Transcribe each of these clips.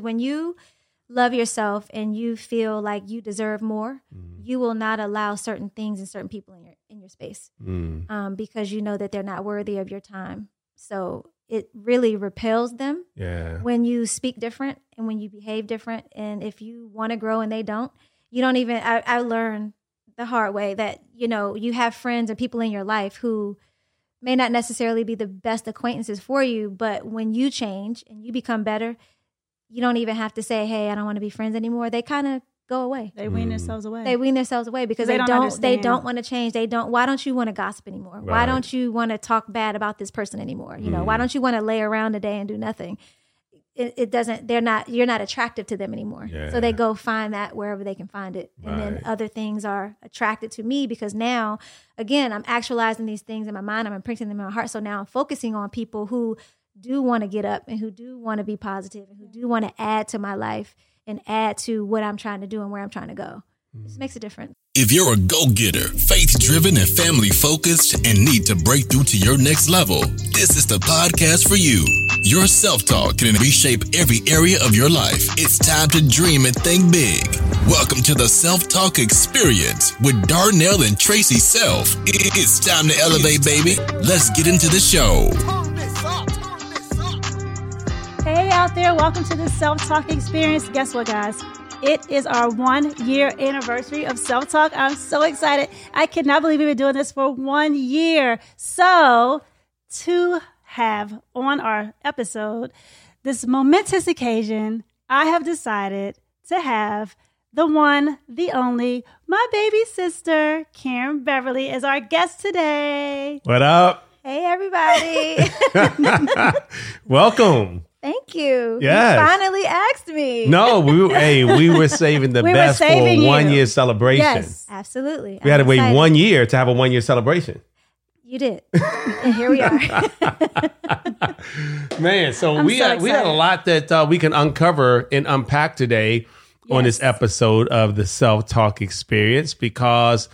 When you love yourself and you feel like you deserve more, Mm. you will not allow certain things and certain people in your in your space Mm. um, because you know that they're not worthy of your time. So it really repels them Yeah. when you speak different and when you behave different. And if you want to grow and they don't, you don't even. I, I learned the hard way that you know you have friends or people in your life who may not necessarily be the best acquaintances for you, but when you change and you become better, you don't even have to say, "Hey, I don't want to be friends anymore." They kind of go away. They wean themselves away. They wean themselves away because They they, don't don't. they don't want to change. They don't. Why don't you want to gossip anymore? Why don't you want to talk bad about this person anymore? You know, why Mm. don't you want to lay around today and do nothing? It, it doesn't. They're not. You're not attractive to them anymore. So they go find that wherever they can find it, and then other things are attracted to me because now, again, I'm actualizing these things in my mind. I'm imprinting them in my heart. So now I'm focusing on people who do want to get up and who do want to be positive and who do want to add to my life and add to what I'm trying to do and where I'm trying to go. This mm. makes a difference. If you're a go getter, faith driven, and family focused, and need to break through to your next level, this is the podcast for you. Your self talk can reshape every area of your life. It's time to dream and think big. Welcome to the Self Talk Experience with Darnell and Traci Self. It's time to elevate, baby. Let's get into the show. Out there, welcome to the Self Talk Experience. Guess what, guys? It is our one year anniversary of Self Talk. I'm so excited. I cannot believe we've been doing this for one year. So, to have on our episode this momentous occasion, I have decided to have the one, the only, my baby sister, Karen Beverly, as our guest today. What up? Hey, everybody. Welcome. Thank you. Yes. You finally asked me. No, we hey, we were saving the We best for a you. one year celebration. Yes. Absolutely. We had to I'm wait one year to have a one year celebration. You did. and here we are. Man, so I'm we so had, we had a lot that uh, we can uncover and unpack today on this episode of the Self Talk Experience because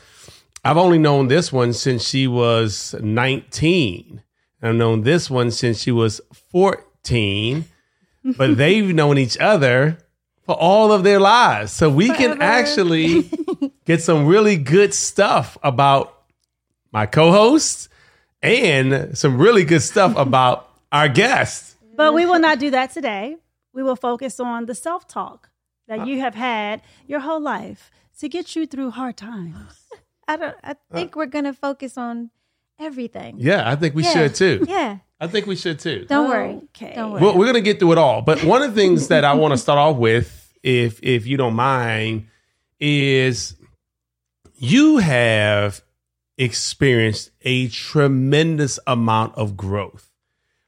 I've only known this one since she was 19. I've known this one since she was 14, but they've known each other for all of their lives. So we can actually get some really good stuff about my co-host and some really good stuff about our guest. But we will not do that today. We will focus on the self talk that you have had your whole life to get you through hard times. I don't I think we're gonna focus on everything. Yeah, I think we Yeah. should too. Yeah. I think we should too. Don't worry. Okay. Don't worry. Well, we're gonna get through it all, but one of the things that I want to start off with, if if you don't mind, is you have experienced a tremendous amount of growth.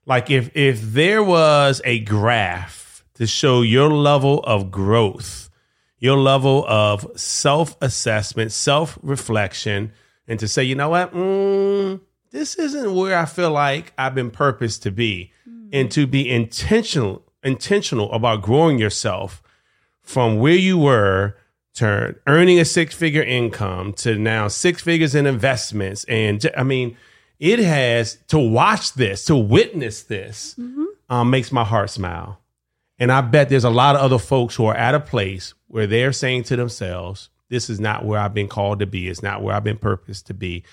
Like if if there was a graph to show your level of growth, your level of self assessment, self reflection, and to say, you know what, mm, this isn't where I feel like I've been purposed to be, and to be intentional, intentional about growing yourself from where you were to earning a six figure income to now six figures in investments, and I mean, it has to watch this, to witness this, um, makes my heart smile. And I bet there's a lot of other folks who are at a place where they're saying to themselves, this is not where I've been called to be. It's not where I've been purposed to be.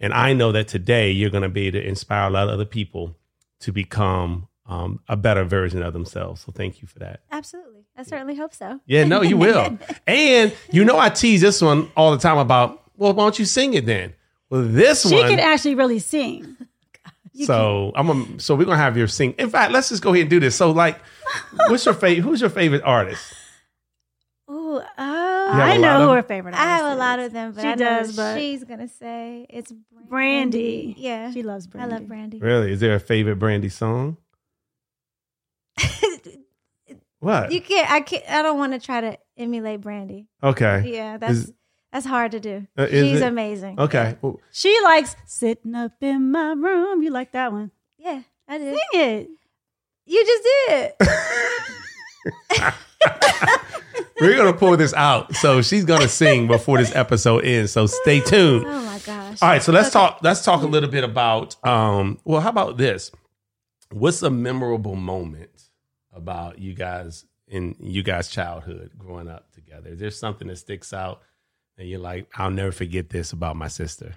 And I know that today you're going to be able to inspire a lot of other people to become um, a better version of themselves. So thank you for that. Absolutely. I certainly hope so. Yeah, no, you will. and you know, I tease this one all the time about, well, why don't you sing it then? Well, this She one. She can actually really sing. so I'm a, so we're gonna have your sing. In fact, let's just go ahead and do this. So, like, what's your favorite? Who's your favorite artist? Oh, uh, I a lot know who her favorite I have a lot of them, but She I know does, but she's gonna say it's Brandy. Yeah. She loves Brandy. I love Brandy. Really? Is there a favorite Brandy song? What? You can't. I can't. I don't want to try to emulate Brandy. okay. Yeah, that's Is- that's hard to do. Uh, She's it? amazing. Okay. Well, She likes sitting up in my room. You like that one? Yeah, I did. Sing it. You just did. We're gonna pull this out. So she's gonna sing before this episode ends. So stay tuned. oh my gosh. All right, so let's Okay. talk. Let's talk a little bit about. Um, well, how about this? What's a memorable moment about you guys in you guys' childhood growing up together? There's something that sticks out and you're like, I'll never forget this about my sister?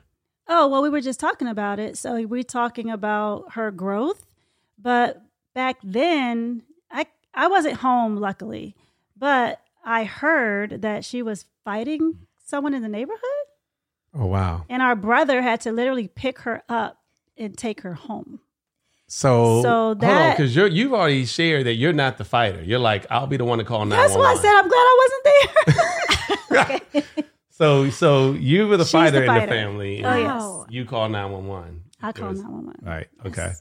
Oh, well, we were just talking about it. So we're talking about her growth. But back then, I I wasn't home, luckily. But I heard that she was fighting someone in the neighborhood. Oh wow! And our brother had to literally pick her up and take her home. So, So hold on, that- because you're you've already shared that you're not the fighter. You're like, I'll be the one to call nine That's one why I said I'm glad I wasn't there. Okay. So, so you were the She's fighter the in the family. Oh, and yes. You call nine one one. I call 911. Right. Okay.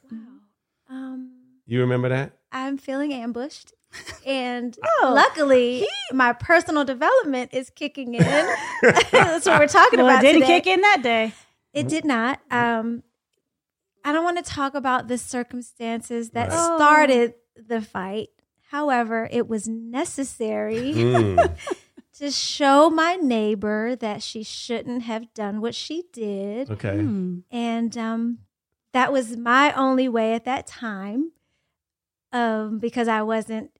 Um, You remember that? I'm feeling ambushed. And Oh, luckily, my personal development is kicking in. That's what we're talking Well, about. it didn't today. kick in that day. It did not. Um, I don't want to talk about the circumstances that Right. Oh. started the fight. However, it was necessary Mm. to show my neighbor that she shouldn't have done what she did. Okay. Hmm. And um, that was my only way at that time um, because I wasn't,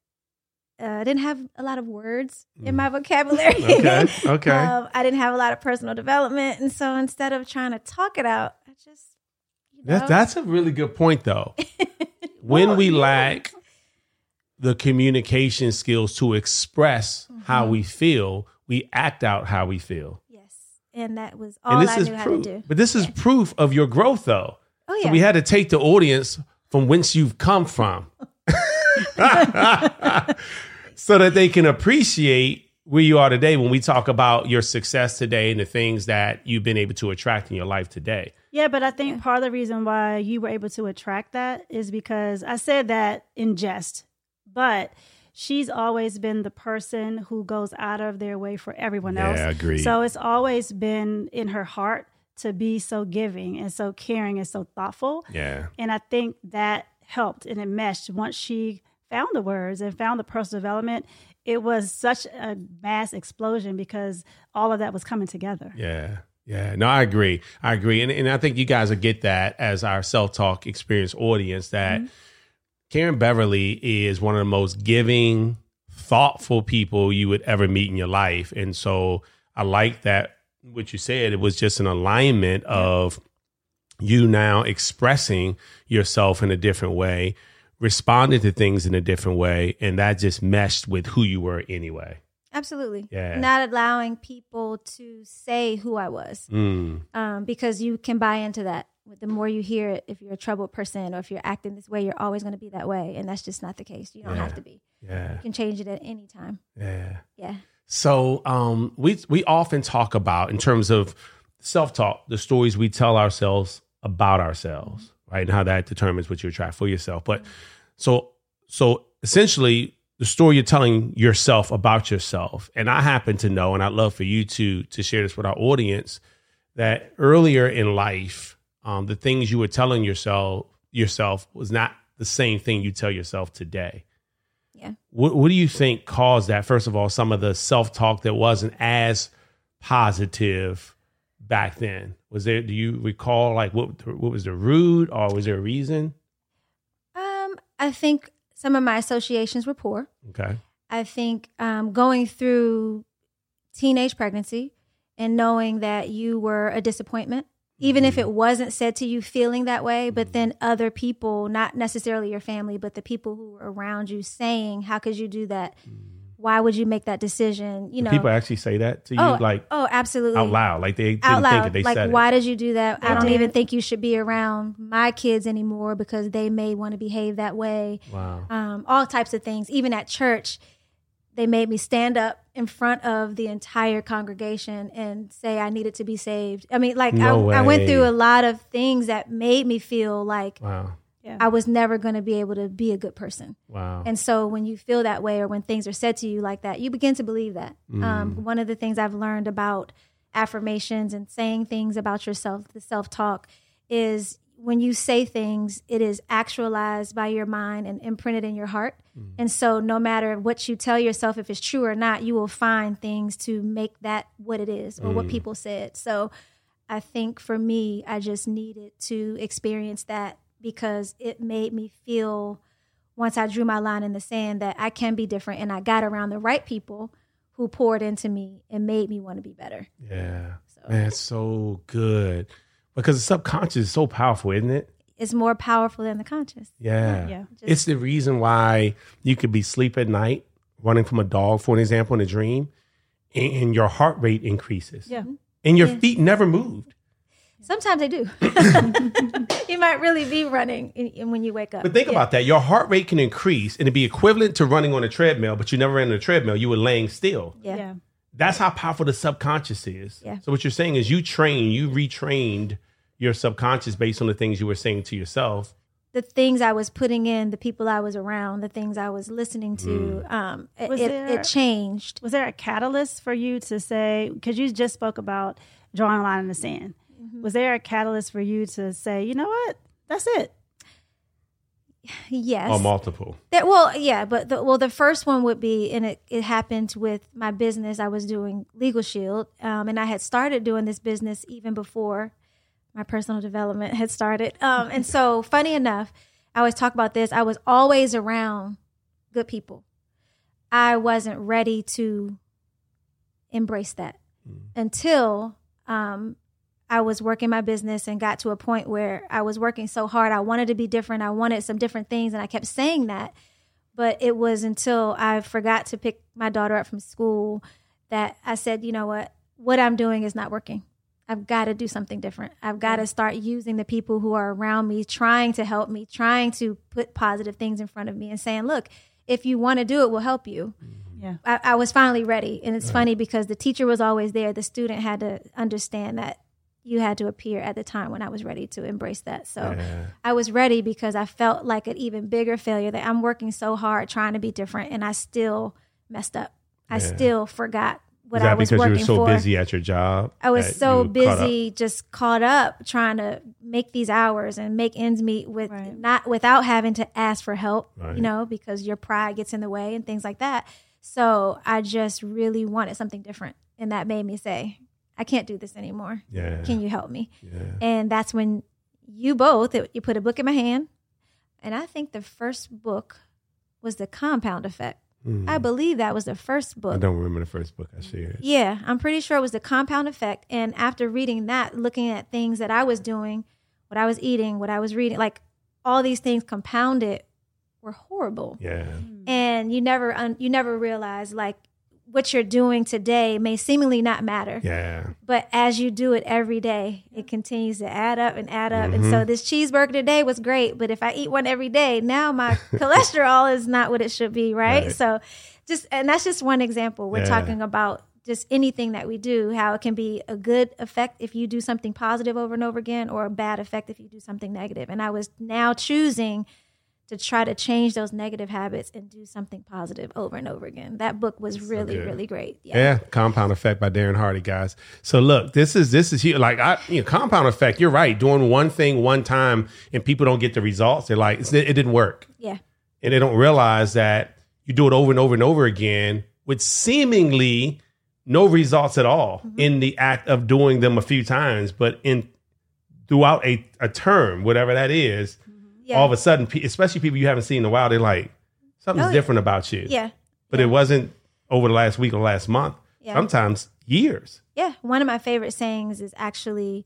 uh, I didn't have a lot of words in my vocabulary. Mm. Okay. Okay. um, I didn't have a lot of personal development. And so instead of trying to talk it out, I just, you know, That, that's a really good point, though. when we lack the communication skills to express how Mm-hmm. we feel, we act out how we feel. yes. And that was all I knew how proof. to do. But this is proof of your growth, though. Oh, So yeah. we had to take the audience from whence you've come from, so that they can appreciate where you are today. When we talk about your success today and the things that you've been able to attract in your life today. Yeah, but I think part of the reason why you were able to attract that is because I said that in jest, but she's always been the person who goes out of their way for everyone Yeah, else. agreed. So it's always been in her heart to be so giving and so caring and so thoughtful. Yeah. And I think that helped and it meshed once she found the words and found the personal development. It was such a mass explosion because all of that was coming together. Yeah. Yeah. No, I agree. I agree. And, and I think you guys will get that as our self talk experience audience that mm-hmm. Karen Beverly is one of the most giving, thoughtful people you would ever meet in your life. And so I like that what you said. It was just an alignment of you now expressing yourself in a different way, responding to things in a different way. And that just meshed with who you were anyway. Absolutely. Yeah. Not allowing people to say who I was. Mm. um, because you can buy into that. The more you hear it, if you're a troubled person or if you're acting this way, you're always going to be that way, and that's just not the case. You don't Yeah. have to be. Yeah. You can change it at any time. Yeah. Yeah. So um, we we often talk about in terms of self talk, the stories we tell ourselves about ourselves, right, and how that determines what you attract for yourself. But so so essentially, the story you're telling yourself about yourself, and I happen to know, and I'd love for you to to share this with our audience, that earlier in life, um, the things you were telling yourself yourself was not the same thing you tell yourself today. Yeah. What, what do you think caused that? First of all, some of the self talk that wasn't as positive back then. Was there? Do you recall like what what was the root, or was there a reason? I think some of my associations were poor. Okay. I think um, going through teenage pregnancy and knowing that you were a disappointment, even if mm-hmm. it wasn't said to you feeling that way, but mm-hmm. then other people, not necessarily your family, but the people who were around you saying, How could you do that? Mm. Why would you make that decision? You know, People actually say that to you, oh, like oh, absolutely. out loud, like they didn't out think loud. it. They like, said why it. did you do that? I don't even think you should be around my kids anymore because they may want to behave that way. Wow. Um, all types of things. Even at church, they made me stand up in front of the entire congregation and say I needed to be saved. I mean, like No I, I went through a lot of things that made me feel like Wow. Yeah. I was never going to be able to be a good person. Wow. And so when you feel that way or when things are said to you like that, you begin to believe that. Um, mm. one of the things I've learned about affirmations and saying things about yourself, the self talk, is when you say things, it is actualized by your mind and imprinted in your heart. Mm. And so no matter what you tell yourself, if it's true or not, you will find things to make that what it is or what mm. people said. So I think for me, I just needed to experience that because it made me feel once I drew my line in the sand that I can be different and I got around the right people who poured into me and made me want to be better. yeah. Man, it's so good. Because the subconscious is so powerful, isn't it? It's more powerful than the conscious. Yeah. Yeah. it's the reason why you could be sleep at night, running from a dog, for an example, in a dream, and, and your heart rate increases. Yeah. And your feet never moved. Sometimes they do. you might really be running in, in when you wake up. But think about that. Your heart rate can increase and it'd be equivalent to running on a treadmill, but you never ran on a treadmill. You were laying still. yeah. Yeah. That's how powerful the subconscious is. Yeah. So what you're saying is you train, you retrained your subconscious based on the things you were saying to yourself. The things I was putting in, the people I was around, the things I was listening to, um, it, Was it, there- it changed. Was there a catalyst for you to say, because you just spoke about drawing a line in the sand. Was there a catalyst for you to say, you know what, that's it? Yes. Or multiple. That well, yeah, but the, well, the first one would be, and it, it happened with my business. I was doing LegalShield, um, and I had started doing this business even before my personal development had started. Um, and so, funny enough, I always talk about this. I was always around good people. I wasn't ready to embrace that until um, I was working my business and got to a point where I was working so hard. I wanted to be different. I wanted some different things, and I kept saying that. But it was until I forgot to pick my daughter up from school that I said, you know what? What I'm doing is not working. I've got to do something different. I've got to start using the people who are around me, trying to help me, trying to put positive things in front of me, and saying, look, if you want to do it, we'll help you. Mm-hmm. Yeah. I, I was finally ready. And it's funny because the teacher was always there. The student had to understand that you had to appear at the time when I was ready to embrace that. So Yeah. I was ready because I felt like an even bigger failure that I'm working so hard trying to be different and I still messed up. I Yeah. still forgot what Is that I was because you working were so for. busy at your job? I was so you were caught busy, just caught up trying to make these hours and make ends meet with Right. not without having to ask for help, Right. you know, because your pride gets in the way and things like that. So I just really wanted something different, and that made me say, "I can't do this anymore. Yeah. Can you help me?" yeah. And that's when you both you put a book in my hand, and I think the first book was the Compound Effect. Mm. I believe that was the first book. I don't remember the first book I shared. Yeah, I'm pretty sure it was the compound effect. And after reading that, looking at things that I was doing, what I was eating, what I was reading, like all these things compounded were horrible. Yeah. And you never un- you never realize like what you're doing today may seemingly not matter. Yeah. But as you do it every day, it continues to add up and add up. And Mm-hmm. so this cheeseburger today was great, but if I eat one every day, now my cholesterol is not what it should be, right? Right. So just and that's just one example. We're Yeah. talking about just anything that we do, how it can be a good effect if you do something positive over and over again, or a bad effect if you do something negative. And I was now choosing to try to change those negative habits and do something positive over and over again. That book was really, really great. Yeah, Compound Effect by Darren Hardy, guys. So look, this is this is huge. Like I, you know, Compound Effect. You're right. Doing one thing one time and people don't get the results. They're like, it's, it didn't work, Yeah. and they don't realize that you do it over and over and over again with seemingly no results at all Mm-hmm. in the act of doing them a few times, but in throughout a, a term, whatever that is, Yeah. all of a sudden, especially people you haven't seen in a while, they're like, something's Oh, yeah. different about you. Yeah. But it wasn't over the last week or last month. Yeah. Sometimes years. Yeah, one of my favorite sayings is actually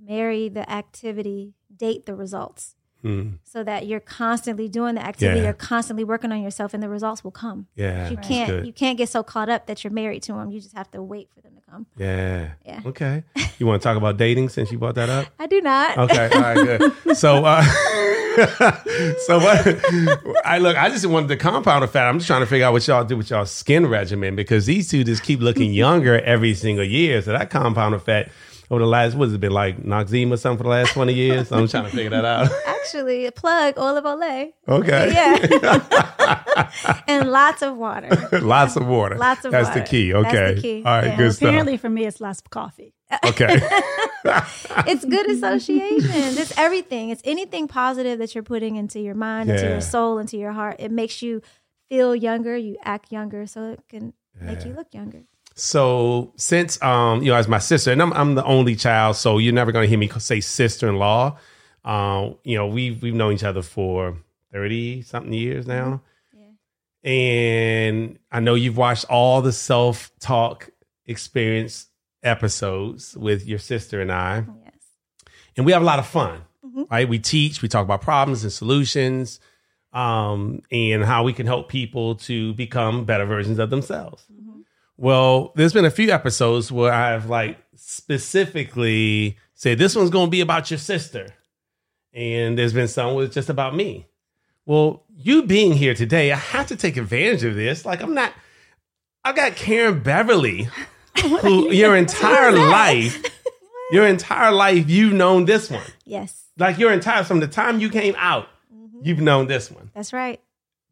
marry the activity, date the results. Hmm. So that you're constantly doing the activity, Yeah. you're constantly working on yourself, and the results will come. Yeah. You that's can't you can't get so caught up that you're married to them. You just have to wait for them to come. yeah. Yeah. Okay. You want to talk about dating since you brought that up? I do not. Okay. All right. Good. So, uh, so what? I look. I just wanted the compound effect. I'm just trying to figure out what y'all do with y'all skin regimen because these two just keep looking younger every single year. So that compound effect. Over the last, what has it been like Noxzema or something for the last 20 years? I'm trying to figure that out. Actually, a plug Oil of Olay. Okay. Yeah. and lots of water. lots of water. Lots of That's water. the key. That's Okay. the key. All right, Yeah. good stuff. Apparently, for me, it's lots of coffee. Okay. it's good association. It's everything. It's anything positive that you're putting into your mind, into your soul, into your heart. It makes you feel younger. You act younger, so it can make you look younger. So since um you know as my sister and I'm I'm the only child, so you're never gonna hear me say sister in law. Um, you know we've we've known each other for thirty something years now, Yeah. and I know you've watched all the self talk experience episodes with your sister and I, Yes. and we have a lot of fun. Right, we teach, we talk about problems and solutions, um, and how we can help people to become better versions of themselves. Well, there's been a few episodes where I've like specifically said this one's going to be about your sister, and there's been some where it's just about me. Well, you being here today, I have to take advantage of this. Like I'm not. I got Karen Beverly, who your entire life, your entire life, you've known this one. Yes. Like your entire from the time you came out, you've known this one That's right.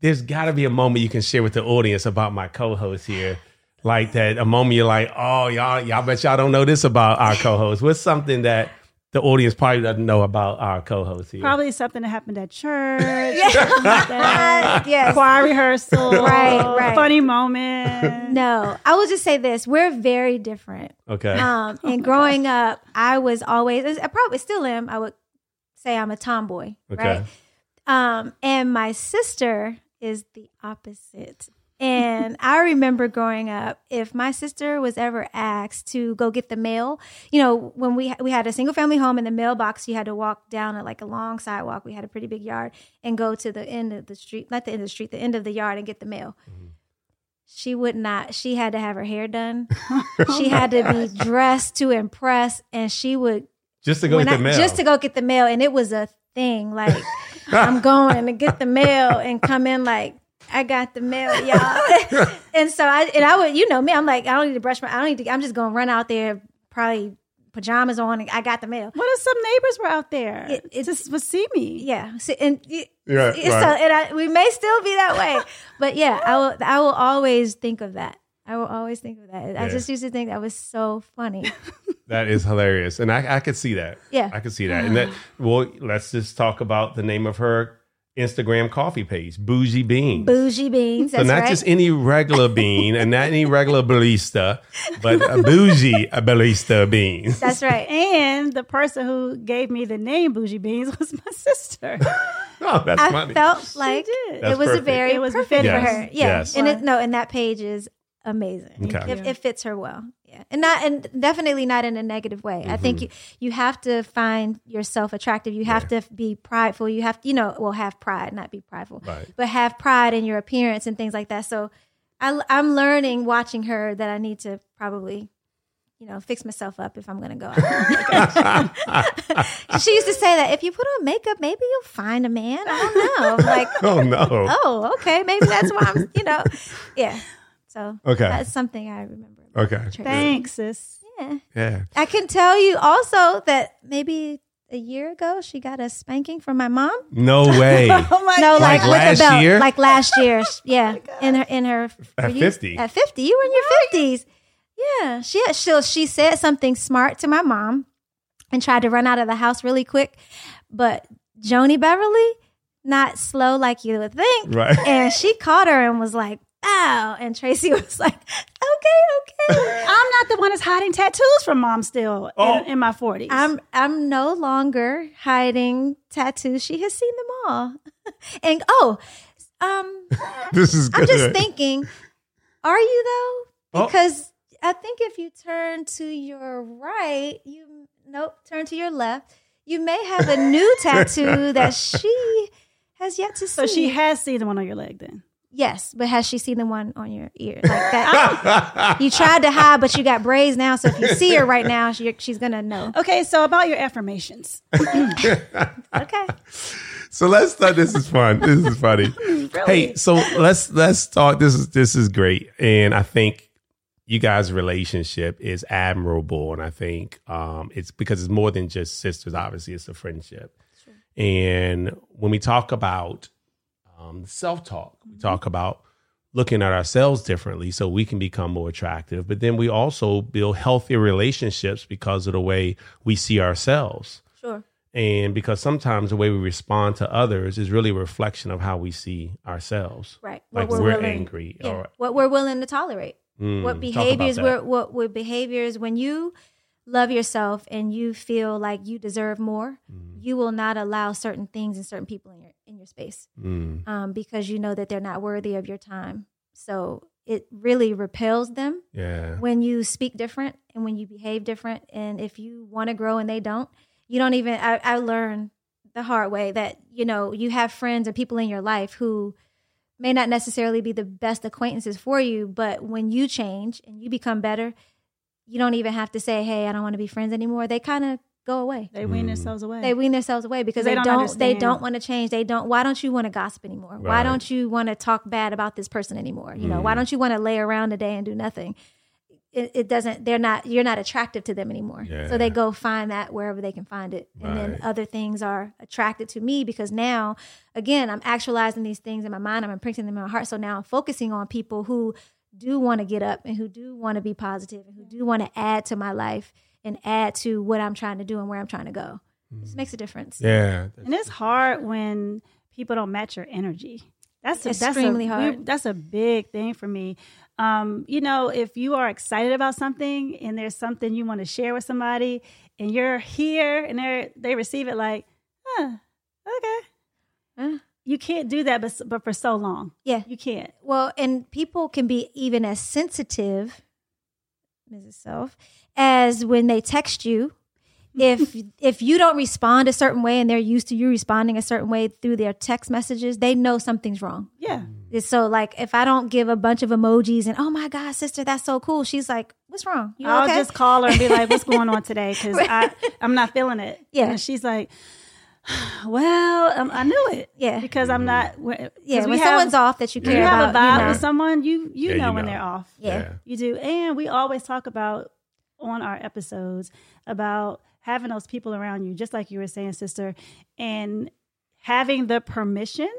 there's got to be a moment you can share with the audience about my co-host here like that a moment you're like oh y'all y'all bet y'all don't know this about our co-host what's something that the audience probably doesn't know about our co-host here Probably something that happened at church. something like that. yes. Choir rehearsal. Right, right. Funny moment. No, I will just say this: we're very different. okay Um, and growing up, I was always, I probably still am. I would say I'm a tomboy, Okay. right? Um, and my sister is the opposite. And I remember growing up, if my sister was ever asked to go get the mail, you know, when we we had a single family home in the mailbox, you had to walk down at like a long sidewalk. We had a pretty big yard and go to the end of the street, not the end of the street, the end of the yard and get the mail. Mm-hmm. She would not. She had to have her hair done. Oh she had to be dressed to impress, and she would just to go get I- the mail just to go get the mail, and it was a thing. Like I'm going to get the mail and come in like I got the mail, y'all. and so I and I would, you know me, I'm like I don't need to brush my, I don't need to. I'm just gonna run out there, probably pajamas on, and I got the mail. What if some neighbors were out there? It- It, just would see me. Yeah, so, and it- Yeah, right. so, and I, we may still be that way, but yeah, I will. I will always think of that. I will always think of that. I just used to think that was so funny. that is hilarious and i i could see that Yeah. i could see that uh-huh. and that well let's just talk about the name of her instagram coffee page bougie beans Bougie beans. So That's not right. just any regular bean and not any regular barista, but a bougie barista beans. That's right. And the person who gave me the name Bougie Beans was my sister. Oh, that's I funny. felt like it was a perfect. very It was perfect for Yes, her. Yeah, yes. and it, no, and that page is amazing. Okay. It, it fits her well. Yeah, and not and definitely not in a negative way. I think you Mm-hmm. you have to find yourself attractive. You have to be prideful. You have to, you know well have pride, not be prideful, Right. but have pride in your appearance and things like that. So I, I'm learning watching her that I need to probably. You know, fix myself up if I'm going to go out. she used to say that if you put on makeup, maybe you'll find a man. I don't know. I'm like, oh no. oh, okay, maybe that's why I'm, you know, yeah. So Okay. that's something I remember. Okay. Thanks, sis. Yeah. Yeah. I can tell you also that maybe a year ago she got a spanking from my mom. No way. Oh my No, Like like, with last a belt, year? like last year. Yeah, oh in her in her At you- 50? At fifty, you were in your fifties. Yeah, she she she said something smart to my mom, and tried to run out of the house really quick, but Joni Beverly, not slow like you would think, Right. And she caught her and was like, "Ow!" And Traci was like, "Okay, okay." I'm not the one that's hiding tattoos from mom still Oh. in, in my 40s. I'm I'm no longer hiding tattoos. She has seen them all. and oh, um, This is good. I'm just thinking, are you though? Oh. Because I think if you turn to your right, you nope, turn to your left, you may have a new tattoo that she has yet to see. so she has seen the one on your leg then. Yes, but has she seen the one on your ear like that? you tried to hide, but you got braids now. So if you see her right now, she, she's gonna know. Okay, so about your affirmations. Okay. So let's start. This is fun. This is funny. Hey, so let's let's talk. This is this is great, and I think you guys' relationship is admirable, and I think um, it's because it's more than just sisters. Obviously, it's a friendship. And when we talk about um, self talk, we talk about looking at ourselves differently so we can become more attractive. But then we also build healthier relationships because of the way we see ourselves. Sure. And because sometimes the way we respond to others is really a reflection of how we see ourselves. Right. Like What we're, we're willing- angry Yeah. or What we're willing to tolerate. Mm, what behaviors we're what what behaviors when you love yourself and you feel like you deserve more, Mm. you will not allow certain things and certain people in your in your space. Mm, Um, because you know that they're not worthy of your time. So it really repels them yeah. when you speak different and when you behave different. And if you want to grow and they don't, you don't even. I, I learned the hard way that you know you have friends and people in your life who may not necessarily be the best acquaintances for you, but when you change and you become better, you don't even have to say, "Hey, I don't want to be friends anymore." They kind of go away. They wean Mm. themselves away. They wean themselves away because They they, don't don't. They don't want to change. They don't. Why don't you want to gossip anymore? Why don't you want to talk bad about this person anymore? You know, why Mm. don't you want to lay around a day and do nothing? It, it doesn't. They're not. You're not attractive to them anymore. Yeah. So they go find that wherever they can find it, and then other things are attracted to me because now, again, I'm actualizing these things in my mind. I'm imprinting them in my heart. So now I'm focusing on people who do want to get up and who do want to be positive and who do want to add to my life and add to what I'm trying to do and where I'm trying to go. It makes a difference. Yeah. And it's hard when people don't match your energy. That's a, Extremely that's a, hard. That's a big thing for me. Um, you know, if you are excited about something and there's something you want to share with somebody, and you're here and they they receive it like, huh, okay, Huh? You can't do that, but but for so long, Yeah. you can't. Well, and people can be even as sensitive, Mrs. Self, as when they text you. If if you don't respond a certain way and they're used to you responding a certain way through their text messages, they know something's wrong. Yeah, so like if I don't give a bunch of emojis and oh my god, sister, that's so cool. She's like, what's wrong? You I'll okay? just call her and be like, "What's going on today?" Because I I'm not feeling it. Yeah. and she's like, "Well, um, I knew it." Yeah. because I'm not. Yeah, yeah, when someone's off that you When care you have a vibe you know. with someone, you you Yeah, know you when they're off. Yeah. You do, and we always talk about on our episodes about having those people around you, just like you were saying, sister, and having the permission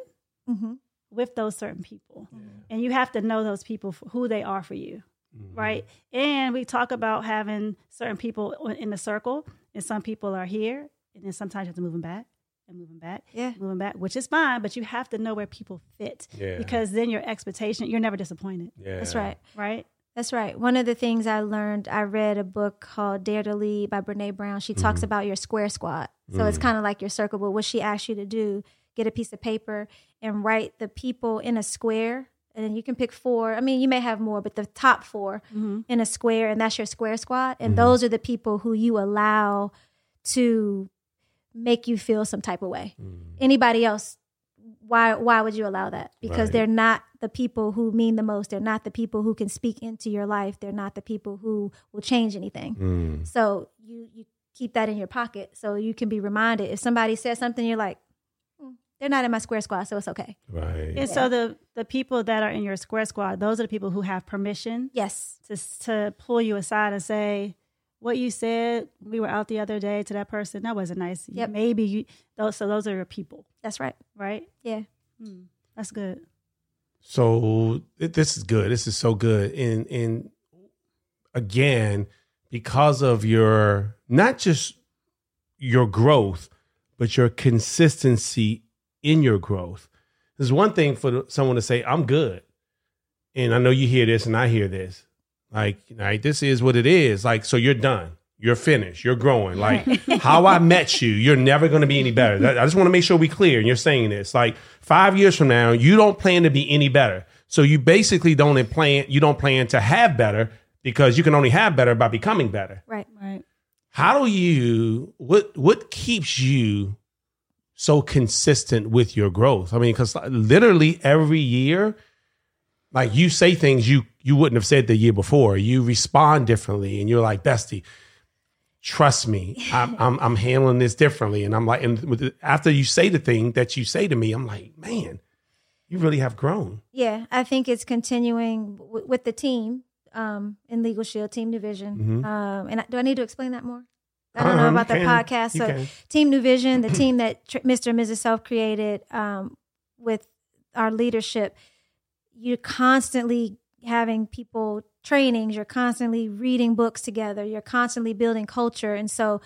Mhm. with those certain people, and you have to know those people for who they are for you, Mm-hmm. right? And we talk about having certain people in the circle, and some people are here, and then sometimes you have to move them back. And moving back, Yeah. moving back, which is fine, but you have to know where people fit Yeah. because then your expectation, you're never disappointed, Yeah. That's right. right? That's right. One of the things I learned, I read a book called Dare to Lead by Brene Brown. She talks mm-hmm. about your square squad. So it's mm. kind of like your circle, but what she asks you to do, get a piece of paper and write the people in a square. And then you can pick four. I mean, you may have more, but the top 4 mm-hmm. in a square, and that's your square squad. And mm-hmm. those are the people who you allow to make you feel some type of way. Anybody else why why would you allow that because Right. they're not the people who mean the most they're not the people who can speak into your life they're not the people who will change anything Mm. so you you keep that in your pocket so you can be reminded if somebody says something you're like "Hmm, they're not in my square squad so it's okay Right. And so the the people that are in your square squad, those are the people who have permission yes to to pull you aside and say, "What you said, we were out the other day to that person. That wasn't nice. Yep. Maybe you those. So those are your people, that's right right? yeah Hmm. That's good. So th- this is good. This is so good. And and again, because of your not just your growth, but your consistency in your growth. There's one thing for someone to say, "I'm good," and I know you hear this, and I hear this. Like, like this is what it is. Like, so you're done. You're finished. You're growing. Like how I met you, you're never going to be any better. I just want to make sure we clear. And you're saying this. Like five years from now, you don't plan to be any better. So you basically don't plan. You don't plan to have better because you can only have better by becoming better. right Right. How do you? What what keeps you so consistent with your growth? I mean, because literally every year, like you say things you you wouldn't have said the year before. You respond differently, and you're like, "Bestie, trust me, I'm I'm, I'm handling this differently." And I'm like, and with the, after you say the thing that you say to me, I'm like, "Man, you really have grown." yeah i think it's continuing w- with the team um, in LegalShield, Team New Vision. Mhm. Um, and I, do I need to explain that more? I don't know Um, about the can. podcast. So, can. Team New Vision, the team that tr- Mr. and Mrs. Self created um, with our leadership, you're constantly having people trainings, you're constantly reading books together, you're constantly building culture. And so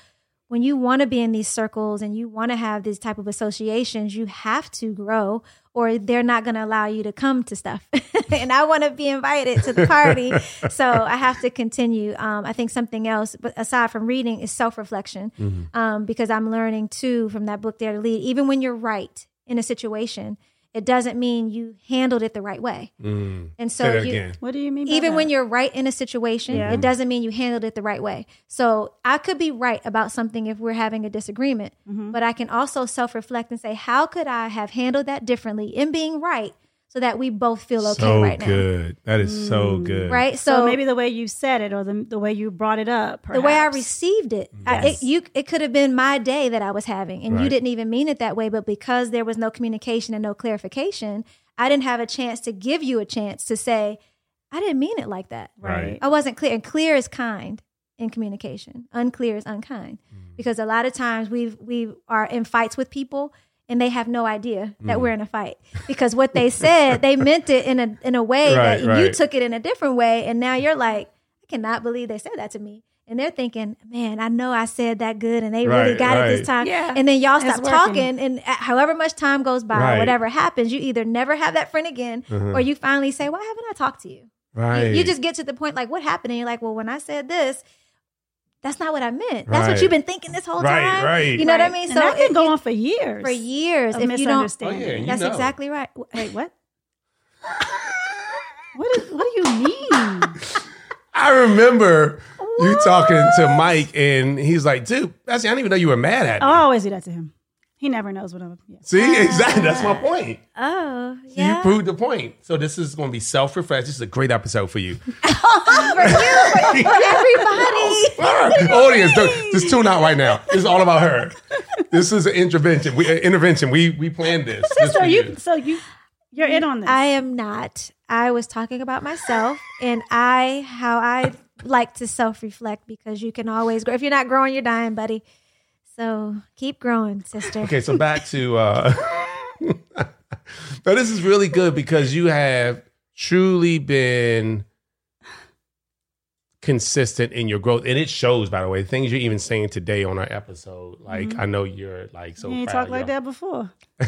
when you want to be in these circles and you want to have these type of associations, you have to grow or they're not going to allow you to come to stuff. and I want to be invited to the party. so I have to continue. Um, I think something else, but aside from reading, is self reflection Mm-hmm. um, because I'm learning too from that book, Dare to Lead. Even when you're right in a situation, it doesn't mean you handled it the right way. Mm. And so Say that you, again. What do you mean? By even that? when you're right in a situation, Yeah. it doesn't mean you handled it the right way. So I could be right about something if we're having a disagreement, Mm-hmm. but I can also self reflect and say, how could I have handled that differently in being right so that we both feel okay so right now? good. That is so mm. good. Right? so, So, maybe the way you said it or the the way you brought it up, the way I received it, I, it you it could have been my day that I was having, and you didn't even mean it that way. But because there was no communication and no clarification, I didn't have a chance to give you a chance to say, I didn't mean it like that. right. I wasn't clear. And clear is kind in communication. Unclear is unkind. Mm. Because a lot of times we we are in fights with people and they have no idea that we're in a fight. Because what they said, they meant it in a in a way Right, that you took it in a different way. And now you're like, I cannot believe they said that to me. And they're thinking, man, I know I said that good and they really Right, got it this time. Yeah, and then y'all it's stop working. talking. And however much time goes by, Right. whatever happens, you either never have that friend again Uh-huh. or you finally say, why haven't I talked to you? You- Right. You, just get to the point like, what happened? And you're like, well, when I said this, that's not what I meant. That's what you've been thinking this whole Right, time. right. You know what I Right. mean? And So that can go on for years. for years. of If you don't, misunderstanding. Oh, yeah, you that's know. exactly right. Wait, what? What, is, what do you mean? I remember you talking to Mike, and he's like, "Dude, actually, I didn't even know you were mad at me." I always do that to him. He never knows what I'm. Yeah. See, exactly. That's my point. Oh, yeah. You proved the point. So this is going to be self-refresh. This is a great episode for you. for you, for, for everybody. Audience, don't- just tune out right now. This is all about her. This is an intervention. We uh, intervention. We we planned this. Just So for you, so you, you're in on this. I am not. I was talking about myself and I how I like to self reflect because you can always grow. If you're not growing, you're dying, buddy. So keep growing, sister. Okay, so back to uh but this is really good because you have truly been consistent in your growth and it shows by the way things you're even saying today on our episode like i know you're like so you talked like that before.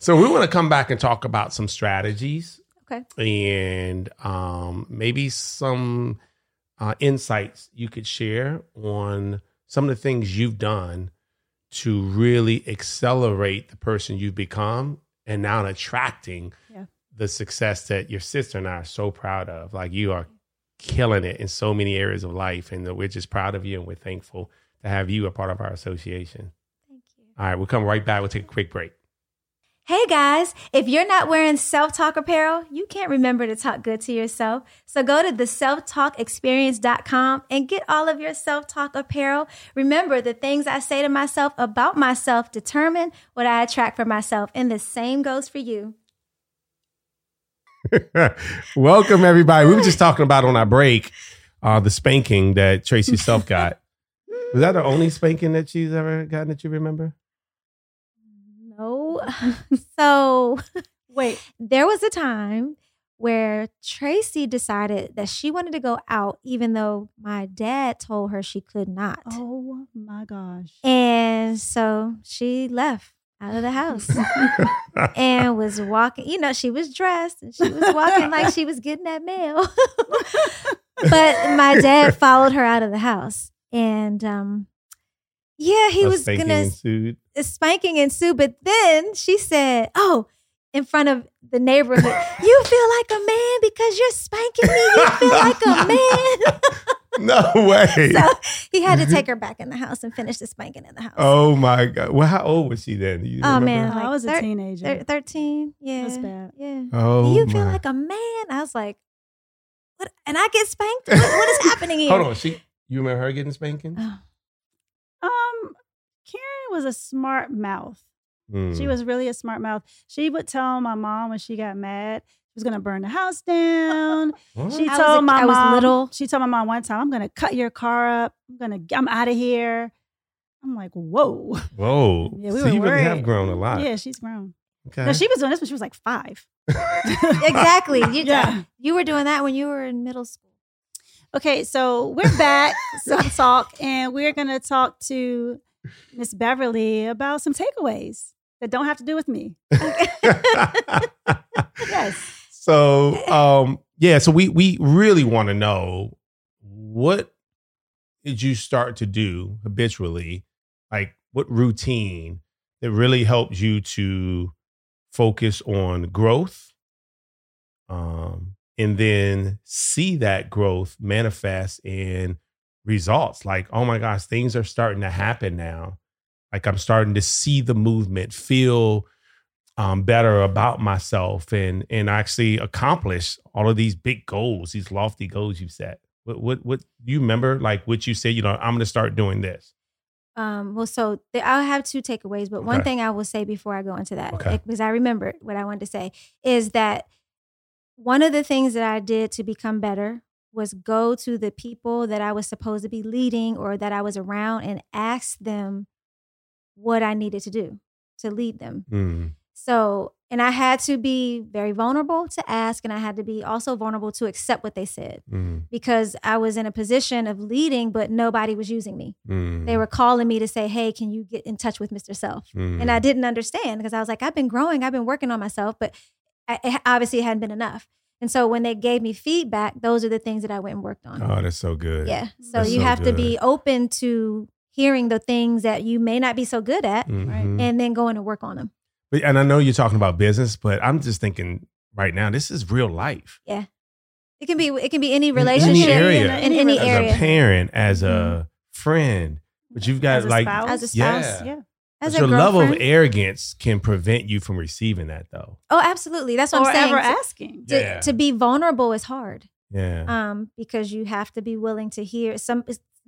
so we want to come back and talk about some strategies Okay. and um, maybe some uh, insights you could share on some of the things you've done to really accelerate the person you've become and now attracting Yeah. the success that your sister and I are so proud of. Like you are killing it in so many areas of life, and we're just proud of you and we're thankful to have you a part of our association. Thank you. All right, we'll come right back. We'll take a quick break. Hey guys, if you're not wearing self talk apparel, you can't remember to talk good to yourself. So go to the selftalkexperience.com and get all of your self talk apparel. Remember, the things I say to myself about myself determine what I attract for myself. And the same goes for you. Welcome, everybody. We were just talking about on our break uh, the spanking that Traci Self got. Was that the only spanking that she's ever gotten that you remember? So Wait, there was a time where Traci decided that she wanted to go out, even though my dad told her she could not. oh my gosh. And so she left out of the house and was walking. You know, she was dressed and she was walking like she was getting that mail. but my dad followed her out of the house. And um yeah, he A was gonna ensued. a spanking ensue. But then she said, Oh, in front of the neighborhood, you feel like a man because you're spanking me. You feel like a man. No way. so he had to take her back in the house and finish the spanking in the house. oh my god. Well, how old was she then? You Oh, remember? man. Like I was a teenager. Thir- 13. Yeah. That's bad. Yeah. Oh, you feel my. like a man? I was like, what? And I get spanked? What, what is happening here? Hold on. She. You remember her getting spanking? Oh, Um, Karen was a smart mouth. Mm. She was really a smart mouth. She would tell my mom when she got mad, she was gonna burn the house down. What? She I was told a- my I was mom. little. She told my mom one time, "I'm gonna cut your car up. I'm gonna. I'm out of here." I'm like, "Whoa." Whoa. Yeah, we so were you really have grown a lot. Yeah, she's grown. Okay. No, she was doing this when she was like five. exactly. You, Yeah. you were doing that when you were in middle school. Okay, so we're back, Self Talk, and we're gonna talk to Miss Beverly about some takeaways that don't have to do with me. Yes. So um yeah, so we we really want to know what did you start to do habitually? Like what routine that really helped you to focus on growth um and then see that growth manifest in results like oh my gosh things are starting to happen now like i'm starting to see the movement feel um, better about myself and and actually accomplish all of these big goals, these lofty goals you've set. What what what you remember? Like what you said, you know, I'm going to start doing this. Um, well, so the, I'll have two takeaways, but one thing I will say before I go into that, Okay. like, because I remember what I wanted to say, is that one of the things that I did to become better was go to the people that I was supposed to be leading or that I was around and ask them what I needed to do to lead them. Mm, So, and I had to be very vulnerable to ask, and I had to be also vulnerable to accept what they said mm, because I was in a position of leading, but nobody was using me. mm, They were calling me to say, Hey, can you get in touch with Mr. Self? mm. And I didn't understand because I was like, I've been growing, I've been working on myself, but it, obviously it hadn't been enough. And so when they gave me feedback, those are the things that I went and worked on. oh, that's so good. yeah. So That's you so have to be open to hearing the things that you may not be so good at Mhm. and then going to work on them. But, and I know you're talking about business, but I'm just thinking right now, this is real life. Yeah. It can be it can be any relationship In relationship any area, in any as area. a parent, as Mm-hmm. a friend, but you've got As a like spouse. As a Yeah. spouse. Yeah. As but your level of arrogance can prevent you from receiving that, though. Oh, absolutely. That's what Or I'm saying. ever asking. to, Yeah. to be vulnerable is hard. Yeah. um, because you have to be willing to hear some.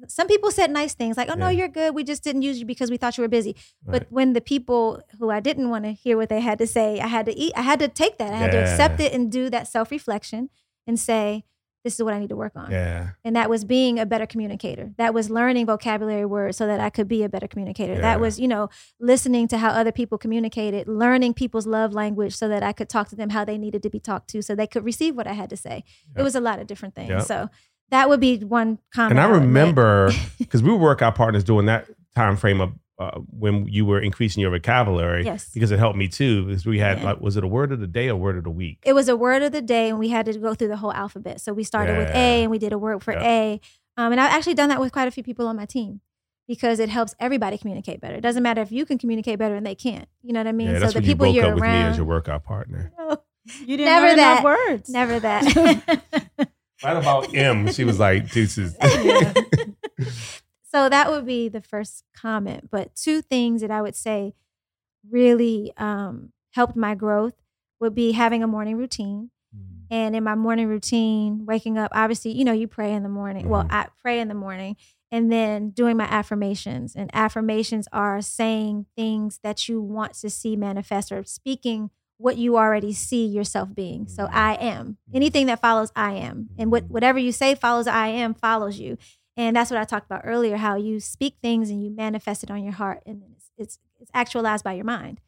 Some people said nice things like, "Oh no, you're good. We just didn't use you because we thought you were busy." Right. But when the people who I didn't want to hear what they had to say, I had to eat. I had to take that. I had to accept it and do that self reflection and say, "This is what I need to work on." yeah. And that was being a better communicator. That was learning vocabulary words so that I could be a better communicator. Yeah. That was, you know, listening to how other people communicated, learning people's love language so that I could talk to them how they needed to be talked to so they could receive what I had to say. Yep. It was a lot of different things. Yep. So that would be one comment. And I remember because we were workout partners during that time frame of uh, when you were increasing your vocabulary. Yes. Because it helped me too. Because we had Yeah. like, was it a word of the day or word of the week? It was a word of the day, and we had to go through the whole alphabet. So we started with A, and we did a word for Yeah. A. Um, and I've actually done that with quite a few people on my team because it helps everybody communicate better. It doesn't matter if you can communicate better and they can't. You know what I mean? yeah, so the you people broke you're up with me around. as your workout partner. No, You didn't Never learn that. words. never that. Right about M, she was like, deuces. so that would be the first comment. But two things that I would say really um, helped my growth would be having a morning routine. And in my morning routine, waking up, obviously, you know, you pray in the morning. Well, Mhm. I pray in the morning and then doing my affirmations. And affirmations are saying things that you want to see manifest or speaking what you already see yourself being. So Mhm. I am. Anything that follows I am. And what Mhm. whatever you say follows I am follows you. And that's what I talked about earlier, how you speak things and you manifest it on your heart and it's it's, it's actualized by your mind.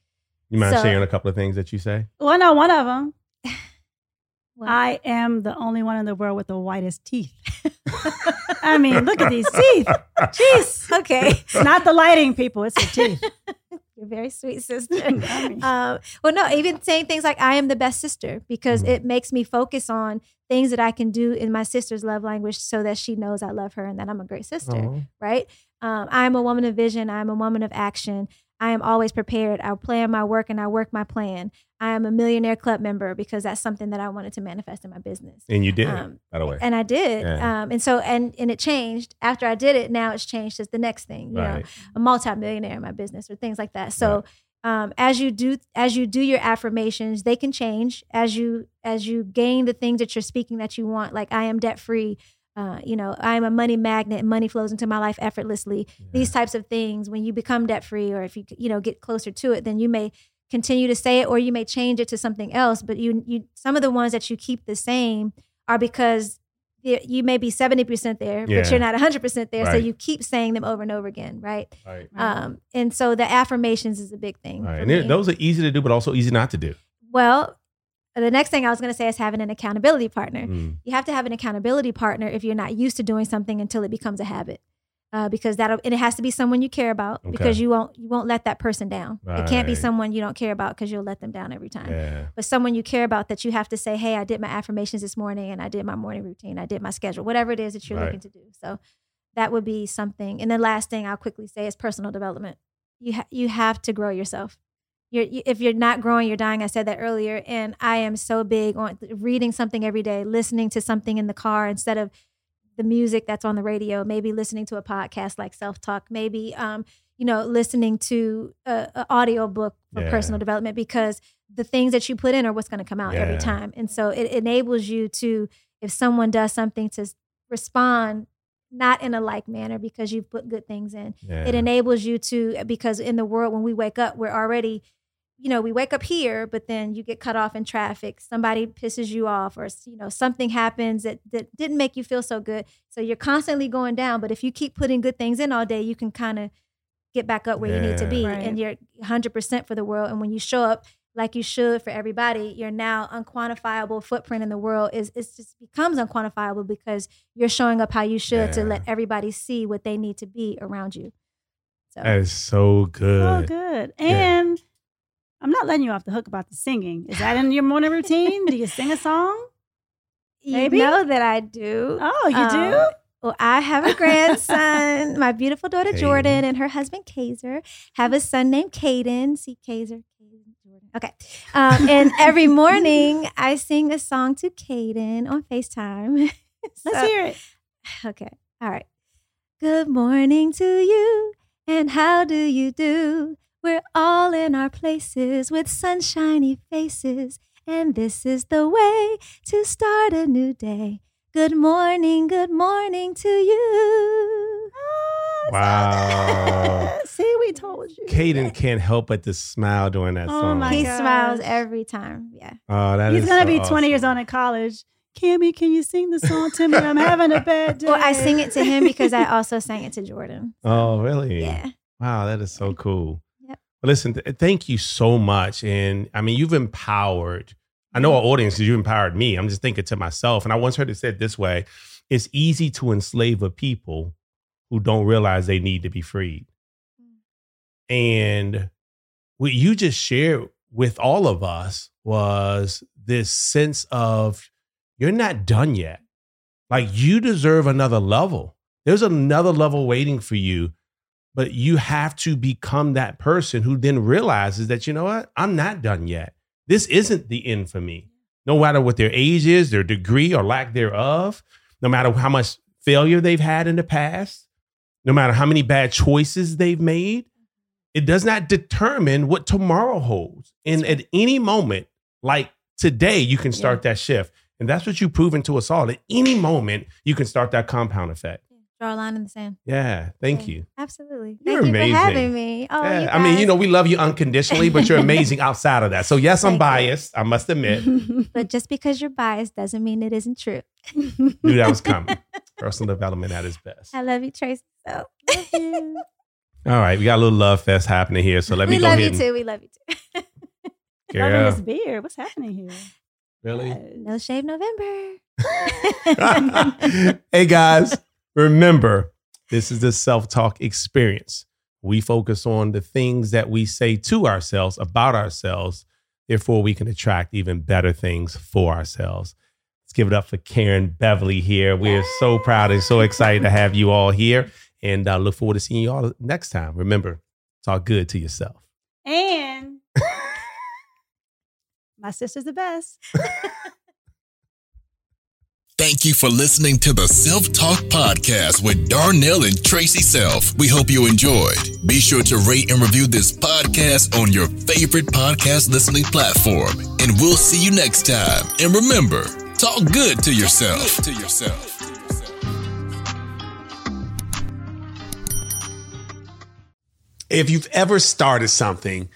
You mind So- sharing a couple of things that you say? Well, no, one of them. Well, I am the only one in the world with the whitest teeth. I mean, look at these teeth. Jeez. okay. It's not the lighting, people. It's the teeth. You're very sweet, sister. Um, well, no, even saying things like "I am the best sister" because Mhm. it makes me focus on things that I can do in my sister's love language, so that she knows I love her and that I'm a great sister. Oh. Right? Um, I am a woman of vision. I am a woman of action. I am always prepared. I plan my work and I work my plan. I am a millionaire club member because that's something that I wanted to manifest in my business. And you did, Um, by the way. And I did. Yeah. Um, and so, and and it changed after I did it. Now it's changed as the next thing. You know, right. a multimillionaire in my business or things like that. So um, as you do as you do your affirmations, they can change as you as you gain the things that you're speaking that you want. Like I am debt free. Uh, you know, I am a money magnet. Money flows into my life effortlessly. These types of things. When you become debt free, or if you you know get closer to it, then you may continue to say it or you may change it to something else but you you some of the ones that you keep the same are because you may be 70% there Yeah. but you're not 100% there so you keep saying them over and over again right Right. um and so the affirmations is a big thing Right. And it- those are easy to do, but also easy not to do. well the next thing i was going to say is having an accountability partner. Mm. you have to have an accountability partner if you're not used to doing something until it becomes a habit uh, because that and it has to be someone you care about Okay. because you won't you won't let that person down. It can't be someone you don't care about because you'll let them down every time. Yeah. but someone you care about that you have to say hey i did my affirmations this morning and i did my morning routine. I did my schedule whatever it is that you're Right. looking to do. So that would be something. And the last thing i'll quickly say is personal development. You, ha- you have to grow yourself you're, you, if you're not growing, you're dying. I said that earlier, and I am so big on reading something every day, listening to something in the car instead of the music that's on the radio. Maybe listening to a podcast like Self Talk. Maybe um, you know, listening to a, a audio book for Yeah. personal development because the things that you put in are what's going to come out Yeah. every time, and so it enables you to, if someone does something, to respond not in a like manner because you've put good things in Yeah. it enables you to because in the world when we wake up we're already you know we wake up here but then you get cut off in traffic somebody pisses you off or you know something happens that, that didn't make you feel so good so you're constantly going down but if you keep putting good things in all day you can kind of get back up where you need to be Right. and you're 100% for the world and when you show up like you should for everybody your now unquantifiable footprint in the world is it just becomes unquantifiable because you're showing up how you should to let everybody see what they need to be around you so That is so good. Oh, good. And I'm not letting you off the hook about the singing. Is that in your morning routine? do you sing a song? You Maybe? know that I do. Oh, you Um, do? Well, I have a grandson. My beautiful daughter Kaden. Jordan and her husband Kaiser have a son named Caden. See Kaiser, Caden, Jordan. Okay. Um, and every morning I sing a song to Caden on FaceTime. Let's hear it. Okay. All right. Good morning to you, and how do you do? We're all in our places with sunshiny faces, and this is the way to start a new day. Good morning, good morning to you. Oh, Wow. See, we told you. Caden can't help but to smile during that Oh song. my he gosh. smiles every time. Yeah. Oh, that He's is gonna so be 20 years awesome. old in college. Cammy, can you sing the song to me? I'm having a bad day. Well, I sing it to him because I also sang it to Jordan. Oh, really? Yeah. Wow, that is so cool. Listen, th- thank you so much. And I mean, you've empowered, I know our audience you empowered me. I'm just thinking to myself. And I once heard it said this way it's easy to enslave a people who don't realize they need to be freed. And what you just shared with all of us was this sense of you're not done yet. Like you deserve another level. There's another level waiting for you, but you have to become that person who then realizes that, you know what? I'm not done yet. This isn't the end for me. No matter what their age is, their degree or lack thereof, no matter how much failure they've had in the past, no matter how many bad choices they've made, it does not determine what tomorrow holds. And at any moment, like today, you can start that shift. And that's what you've proven to us all. At any moment, you can start that compound effect. Draw a line in the sand. Yeah. Thank Yeah, you. Absolutely. You're Thank you amazing. for having me. Oh, Yeah, I mean, you know, we love you unconditionally, but you're amazing outside of that. So, yes, I'm Thank you. biased. I must admit. But just because you're biased doesn't mean it isn't true. Knew that was coming. Personal development at its best. I love you, Traci. So All right. We got a little love fest happening here. So, let me we go love you too. We love you too. Loving Girl, this beard. What's happening here? really? no shave November. hey guys, remember, this is the self talk experience. We focus on the things that we say to ourselves about ourselves. Therefore, we can attract even better things for ourselves. Let's give it up for Karen Beverly here. We're so proud and so excited to have you all here and uh, look forward to seeing you all next time. Remember, talk good to yourself. And my sister's the best. Thank you for listening to the Self Talk Podcast with Darnell and Traci Self. We hope you enjoyed. Be sure to rate and review this podcast on your favorite podcast listening platform. And we'll see you next time. And remember, talk good to yourself. To yourself. if you've ever started something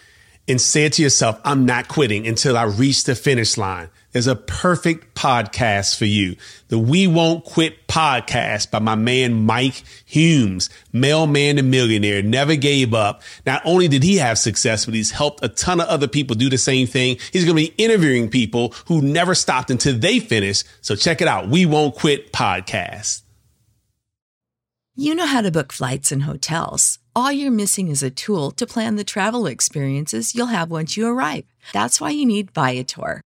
and said to yourself, I'm not quitting until I reach the finish line. There's a perfect podcast for you. The We Won't Quit podcast by my man Mike Humes, mailman and millionaire, never gave up. Not only did he have success, but he's helped a ton of other people do the same thing. He's going to be interviewing people who never stopped until they finish. So check it out. We Won't Quit podcast. You know how to book flights and hotels. All you're missing is a tool to plan the travel experiences you'll have once you arrive. That's why you need Viator.